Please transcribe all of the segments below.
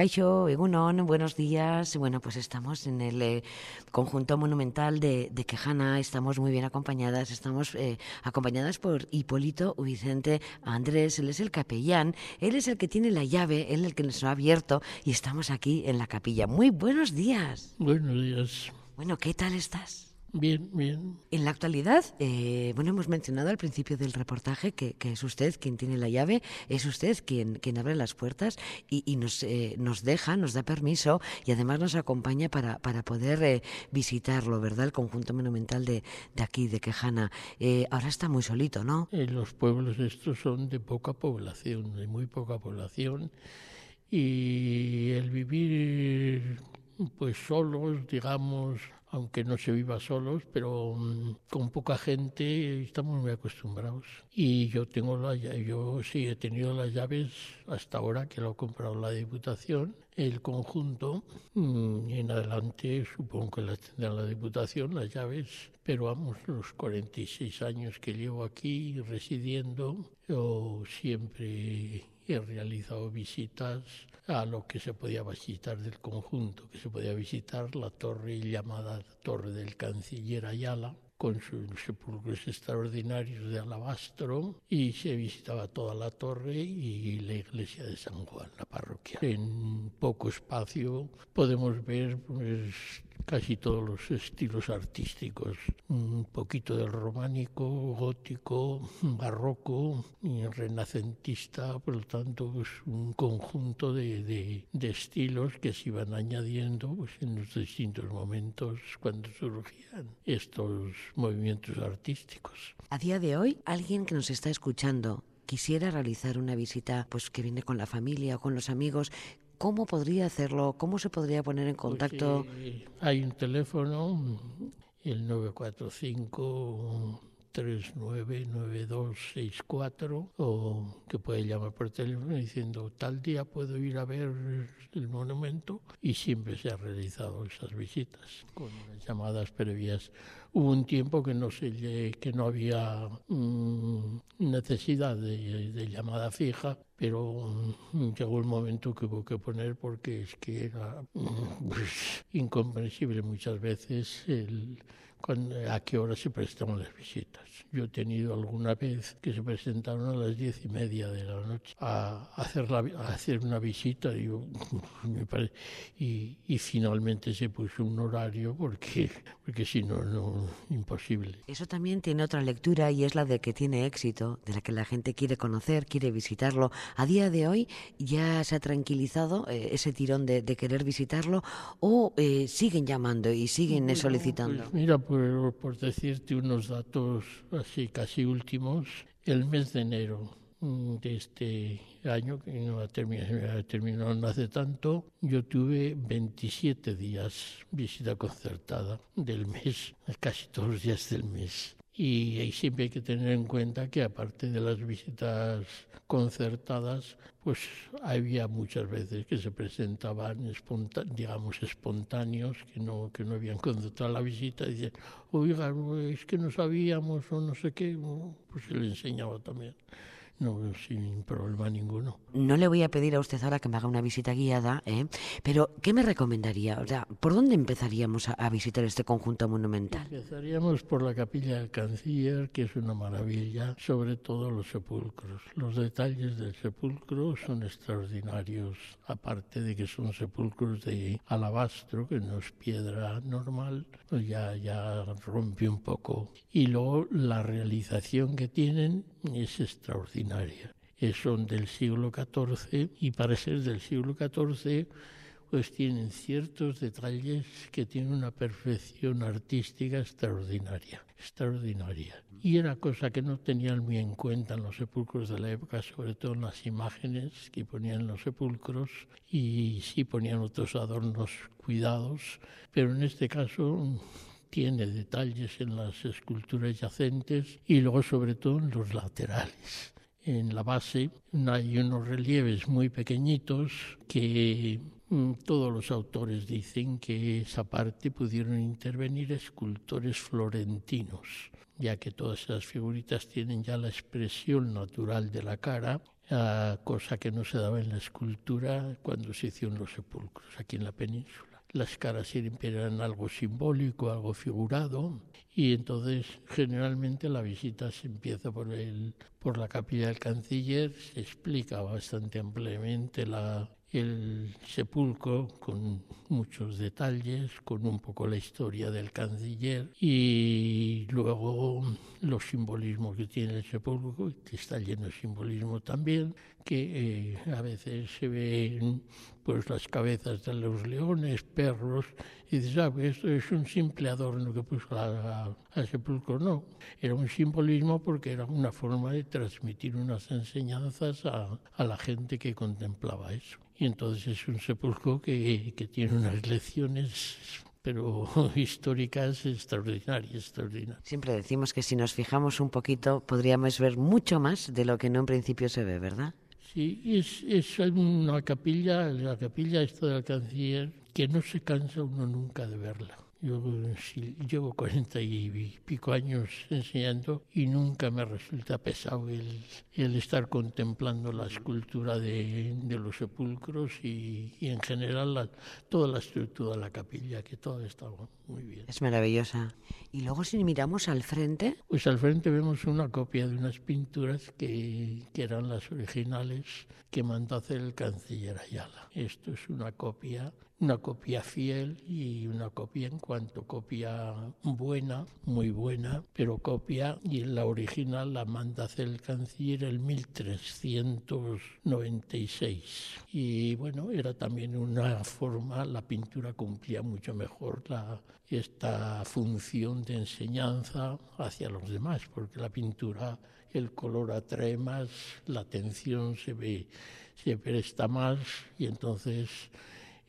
Caixo, Egunon, buenos días. Bueno, pues estamos en el eh, conjunto monumental de, Quejana, estamos muy bien acompañadas, estamos eh, acompañadas por Hipólito Vicente Andrés, él es el capellán, él es el que tiene la llave, él es el que nos ha abierto y estamos aquí en la capilla. Muy buenos días. Buenos días. Bueno, ¿qué tal estás? Bien, bien. En la actualidad, eh, bueno, hemos mencionado al principio del reportaje que, es usted quien tiene la llave, es usted quien, quien abre las puertas y, nos, eh, nos deja, nos da permiso y además nos acompaña para, para poder eh, visitarlo, ¿verdad? El conjunto monumental de, de aquí, de Quejana. ahora está muy solito, ¿no? los pueblos estos son de poca población, de muy poca población y el vivir pues solos, digamos, aunque no se viva solos, pero mm, con poca gente estamos muy acostumbrados. Y yo tengo la yo sí he tenido las llaves hasta ahora que lo ha comprado la Diputación, el conjunto, mm, en adelante supongo que las tendrá la Diputación, las llaves, pero vamos, los 46 años que llevo aquí residiendo, yo siempre he realizado visitas a lo que se podía visitar del conjunto, que se podía visitar la torre llamada Torre del Canciller Ayala, con sus sepulcros extraordinarios de alabastro y se visitaba toda la torre y la iglesia de San Juan, la parroquia. En poco espacio podemos ver pues, casi todos los estilos artísticos, un poquito del románico, gótico, barroco y renacentista, por lo tanto es un conjunto de, estilos que se iban añadiendo pues, en los distintos momentos cuando surgían estos movimientos artísticos. A día de hoy, alguien que nos está escuchando quisiera realizar una visita pues que viene con la familia o con los amigos, ¿Cómo podría hacerlo? ¿Cómo se podría poner en pues, contacto? Eh, hay un teléfono, el 945 399264 o que puede llamar por teléfono diciendo tal día puedo ir a ver el monumento y siempre se han realizado esas visitas con llamadas previas. Hubo un tiempo que no se que no había mm, necesidad de, llamada fija, pero mm, llegó el momento que hubo que poner porque es que era pues, incomprensible muchas veces el a qué hora se prestan las visitas. Yo he tenido alguna vez que se presentaron a las diez y media de la noche a hacer, la, a hacer una visita digo, y, y, finalmente se puso un horario porque, porque si no, no, imposible. Eso también tiene otra lectura y es la de que tiene éxito, de la que la gente quiere conocer, quiere visitarlo. A día de hoy ya se ha tranquilizado eh, ese tirón de, querer visitarlo o eh, siguen llamando y siguen solicitando. Pues mira, por, decirte unos datos así casi últimos, el mes de enero mm, de este año, que no ha terminado, no hace tanto, yo tuve 27 días visita concertada del mes, casi todos los días del mes. Y, siempre hay que tener en cuenta que aparte de las visitas concertadas, pues había muchas veces que se presentaban, digamos, espontáneos, que no, que no habían concertado la visita, y decían, oiga, es que no sabíamos o no sé qué, pues se le enseñaba también. No, sin problema ninguno. No le voy a pedir a usted ahora que me haga una visita guiada, ¿eh? pero ¿qué me recomendaría? O sea, ¿por dónde empezaríamos a, visitar este conjunto monumental? Empezaríamos por la capilla del canciller, que es una maravilla, sobre todo los sepulcros. Los detalles del sepulcro son extraordinarios, aparte de que son sepulcros de alabastro, que no es piedra normal, pues ya, ya rompe un poco. Y luego la realización que tienen es extraordinaria. Son del siglo XIV y para ser del siglo XIV pues tienen ciertos detalles que tienen una perfección artística extraordinaria, extraordinaria. Y era cosa que no tenían muy en cuenta en los sepulcros de la época, sobre todo en las imágenes que ponían en los sepulcros, y sí ponían otros adornos cuidados, pero en este caso tiene detalles en las esculturas yacentes y luego sobre todo en los laterales. En la base hay unos relieves muy pequeñitos que mm, todos los autores dicen que esa parte pudieron intervenir escultores florentinos, ya que todas esas figuritas tienen ya la expresión natural de la cara cosa que no se daba en la escultura cuando se hicieron los sepulcros aquí en la península las caras siempre eran algo simbólico, algo figurado, y entonces generalmente la visita se empieza por, el, por la capilla del canciller, se explica bastante ampliamente la, el sepulcro con muchos detalles, con un poco la historia del canciller y luego los simbolismos que tiene el sepulcro, que está lleno de simbolismo también, que eh, a veces se ven pues las cabezas de los leones, perros, y dices, ah, pues esto es un simple adorno que puso al sepulcro. No, era un simbolismo porque era una forma de transmitir unas enseñanzas a, a la gente que contemplaba eso. Y entonces es un sepulcro que, que tiene unas lecciones pero históricas extraordinarias, extraordinarias. Siempre decimos que si nos fijamos un poquito podríamos ver mucho más de lo que no en principio se ve, ¿verdad? Sí, es, es una capilla, la capilla esta del canciller, que no se cansa uno nunca de verla. Yo llevo cuarenta y pico años enseñando y nunca me resulta pesado el, el estar contemplando la escultura de, de los sepulcros y, y en general la, toda la estructura de la capilla, que todo está muy bien. Es maravillosa. Y luego si miramos al frente... Pues al frente vemos una copia de unas pinturas que, que eran las originales que mandó hacer el canciller Ayala. Esto es una copia una copia fiel y una copia en cuanto copia buena, muy buena, pero copia y la original la manda hacer el canciller el 1396. Y bueno, era también una forma, la pintura cumplía mucho mejor esta función de enseñanza hacia los demás, porque la pintura el color atrae más, la atención se ve, se presta más y entonces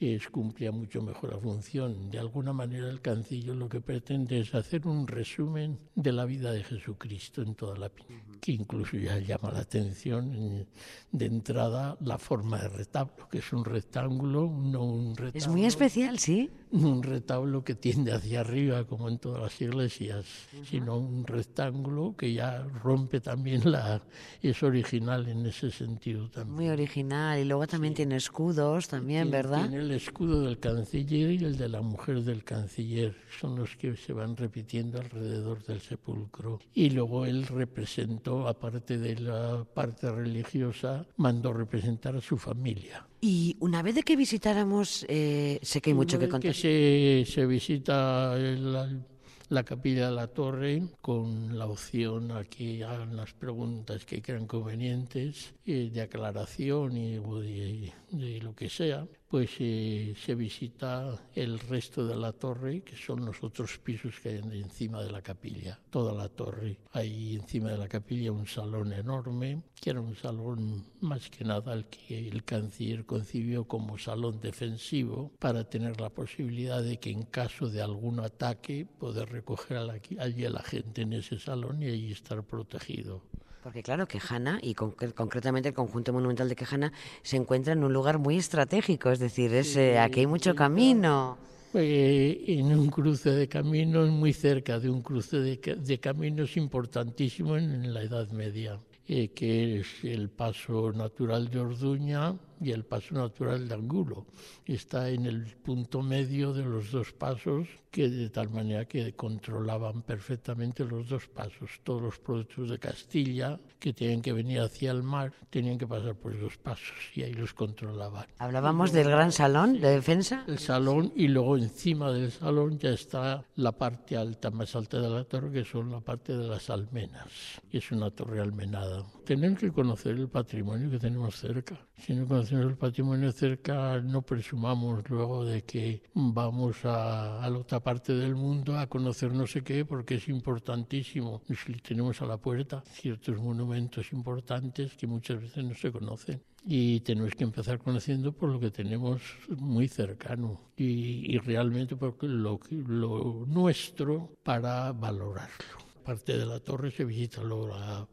es, cumplía mucho mejor la función. De alguna manera el cancillo lo que pretende es hacer un resumen de la vida de Jesucristo en toda la pintura, que incluso ya llama la atención de entrada la forma de retablo, que es un rectángulo, no un retablo. Es muy especial, sí un retablo que tiende hacia arriba, como en todas las iglesias, sino un rectángulo que ya rompe también la... es original en ese sentido también. Muy original, y luego también tiene escudos también, ¿verdad? Tiene el escudo del canciller y el de la mujer del canciller, son los que se van repitiendo alrededor del sepulcro. Y luego él representó, aparte de la parte religiosa, mandó representar a su familia. Y una vez de que visitáramos, eh, sé que hay mucho que contar. Que se, se visita el, la capilla de la torre con la opción a que hagan las preguntas que crean convenientes eh, de aclaración y de, lo que sea, pues eh, se visita el resto de la torre, que son los otros pisos que hay encima de la capilla, toda la torre. Hay encima de la capilla un salón enorme, que era un salón más que nada el que el canciller concibió como salón defensivo para tener la posibilidad de que en caso de algún ataque poder recoger allí a la gente en ese salón y allí estar protegido. Porque claro, Quejana, y concretamente el conjunto monumental de Quejana, se encuentra en un lugar muy estratégico, es decir, es, eh, aquí hay mucho camino. Eh, en un cruce de caminos, muy cerca de un cruce de, caminos importantísimo en, la Edad Media, eh, que es el paso natural de Orduña, y el paso natural de Angulo. Está en el punto medio de los dos pasos, que de tal manera que controlaban perfectamente los dos pasos. Todos los productos de Castilla que tienen que venir hacia el mar tenían que pasar por esos pasos y ahí los controlaban. Hablábamos del gran salón de defensa. El salón y luego encima del salón ya está la parte alta, más alta de la torre, que son la parte de las almenas. Es una torre almenada. Tenemos que conocer el patrimonio que tenemos cerca. Si no el patrimonio cerca, no presumamos luego de que vamos a, la otra parte del mundo a conocer no sé qué, porque es importantísimo. Si tenemos a la puerta ciertos monumentos importantes que muchas veces no se conocen y tenemos que empezar conociendo por lo que tenemos muy cercano y, realmente porque lo, lo nuestro para valorarlo. Parte de la torre se visita luego la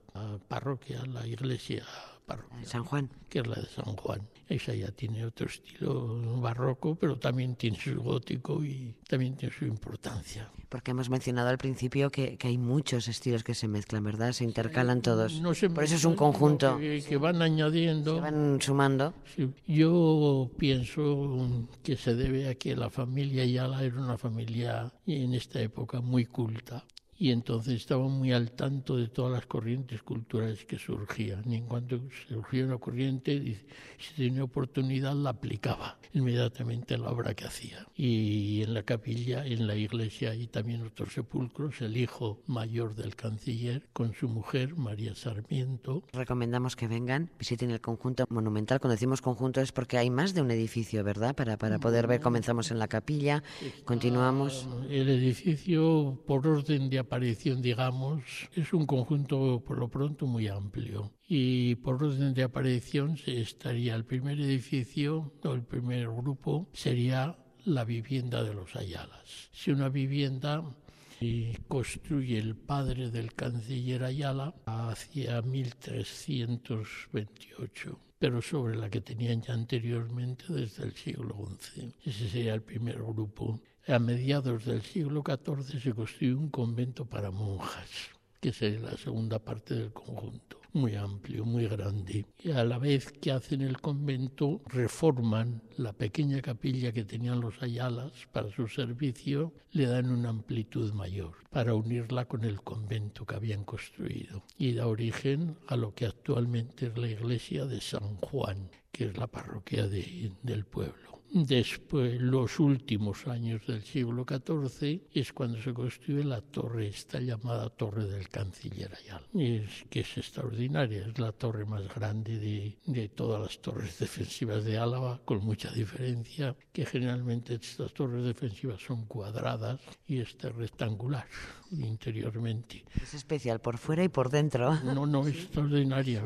parroquia, la iglesia parroquia. San Juan. Que es la de San Juan. Esa ya tiene otro estilo barroco, pero también tiene su gótico y también tiene su importancia. Porque hemos mencionado al principio que, que hay muchos estilos que se mezclan, ¿verdad? Se intercalan todos. No se Por eso es un conjunto. Que, que van añadiendo. Se van sumando. Sí, Yo pienso que se debe a que la familia Ayala era una familia en esta época muy culta y entonces estaba muy al tanto de todas las corrientes culturales que surgían. Y en cuanto surgía una corriente, si tenía oportunidad la aplicaba inmediatamente a la obra que hacía. Y en la capilla, en la iglesia, hay también otros sepulcros. El hijo mayor del canciller con su mujer, María Sarmiento, Recomendamos que vengan, visiten el conjunto monumental. Cuando decimos conjunto es porque hay más de un edificio, ¿verdad? Para, para poder ver, comenzamos en la capilla, continuamos. El edificio, por orden de aparición, digamos, es un conjunto por lo pronto muy amplio. Y por orden de aparición estaría el primer edificio o el primer grupo sería la vivienda de los Ayalas. Si una vivienda y construye el padre del canciller Ayala hacia 1328, pero sobre la que tenían ya anteriormente desde el siglo XI. Ese sería el primer grupo. A mediados del siglo XIV se construyó un convento para monjas, que sería la segunda parte del conjunto muy amplio, muy grande. Y a la vez que hacen el convento, reforman la pequeña capilla que tenían los Ayalas para su servicio, le dan una amplitud mayor para unirla con el convento que habían construido y da origen a lo que actualmente es la iglesia de San Juan, que es la parroquia de, del pueblo. Después, los últimos años del siglo XIV es cuando se construye la torre, esta llamada Torre del Canciller Ayala, es, que es extraordinaria, es la torre más grande de, de todas las torres defensivas de Álava, con mucha diferencia, que generalmente estas torres defensivas son cuadradas y esta es rectangular interiormente. Es especial por fuera y por dentro. No, no, es extraordinaria.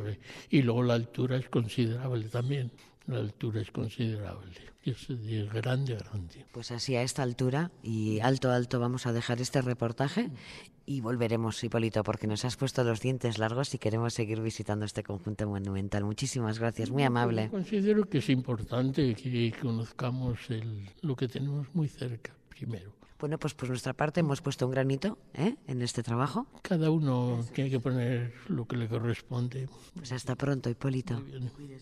Y luego la altura es considerable también. La altura es considerable. Es de grande, grande. Pues así a esta altura y alto, alto vamos a dejar este reportaje y volveremos, Hipólito, porque nos has puesto los dientes largos y queremos seguir visitando este conjunto monumental. Muchísimas gracias, muy amable. Considero que es importante que conozcamos el, lo que tenemos muy cerca primero. Bueno, pues por nuestra parte hemos puesto un granito ¿eh? en este trabajo. Cada uno tiene que poner lo que le corresponde. Pues hasta pronto, Hipólito. Muy bien.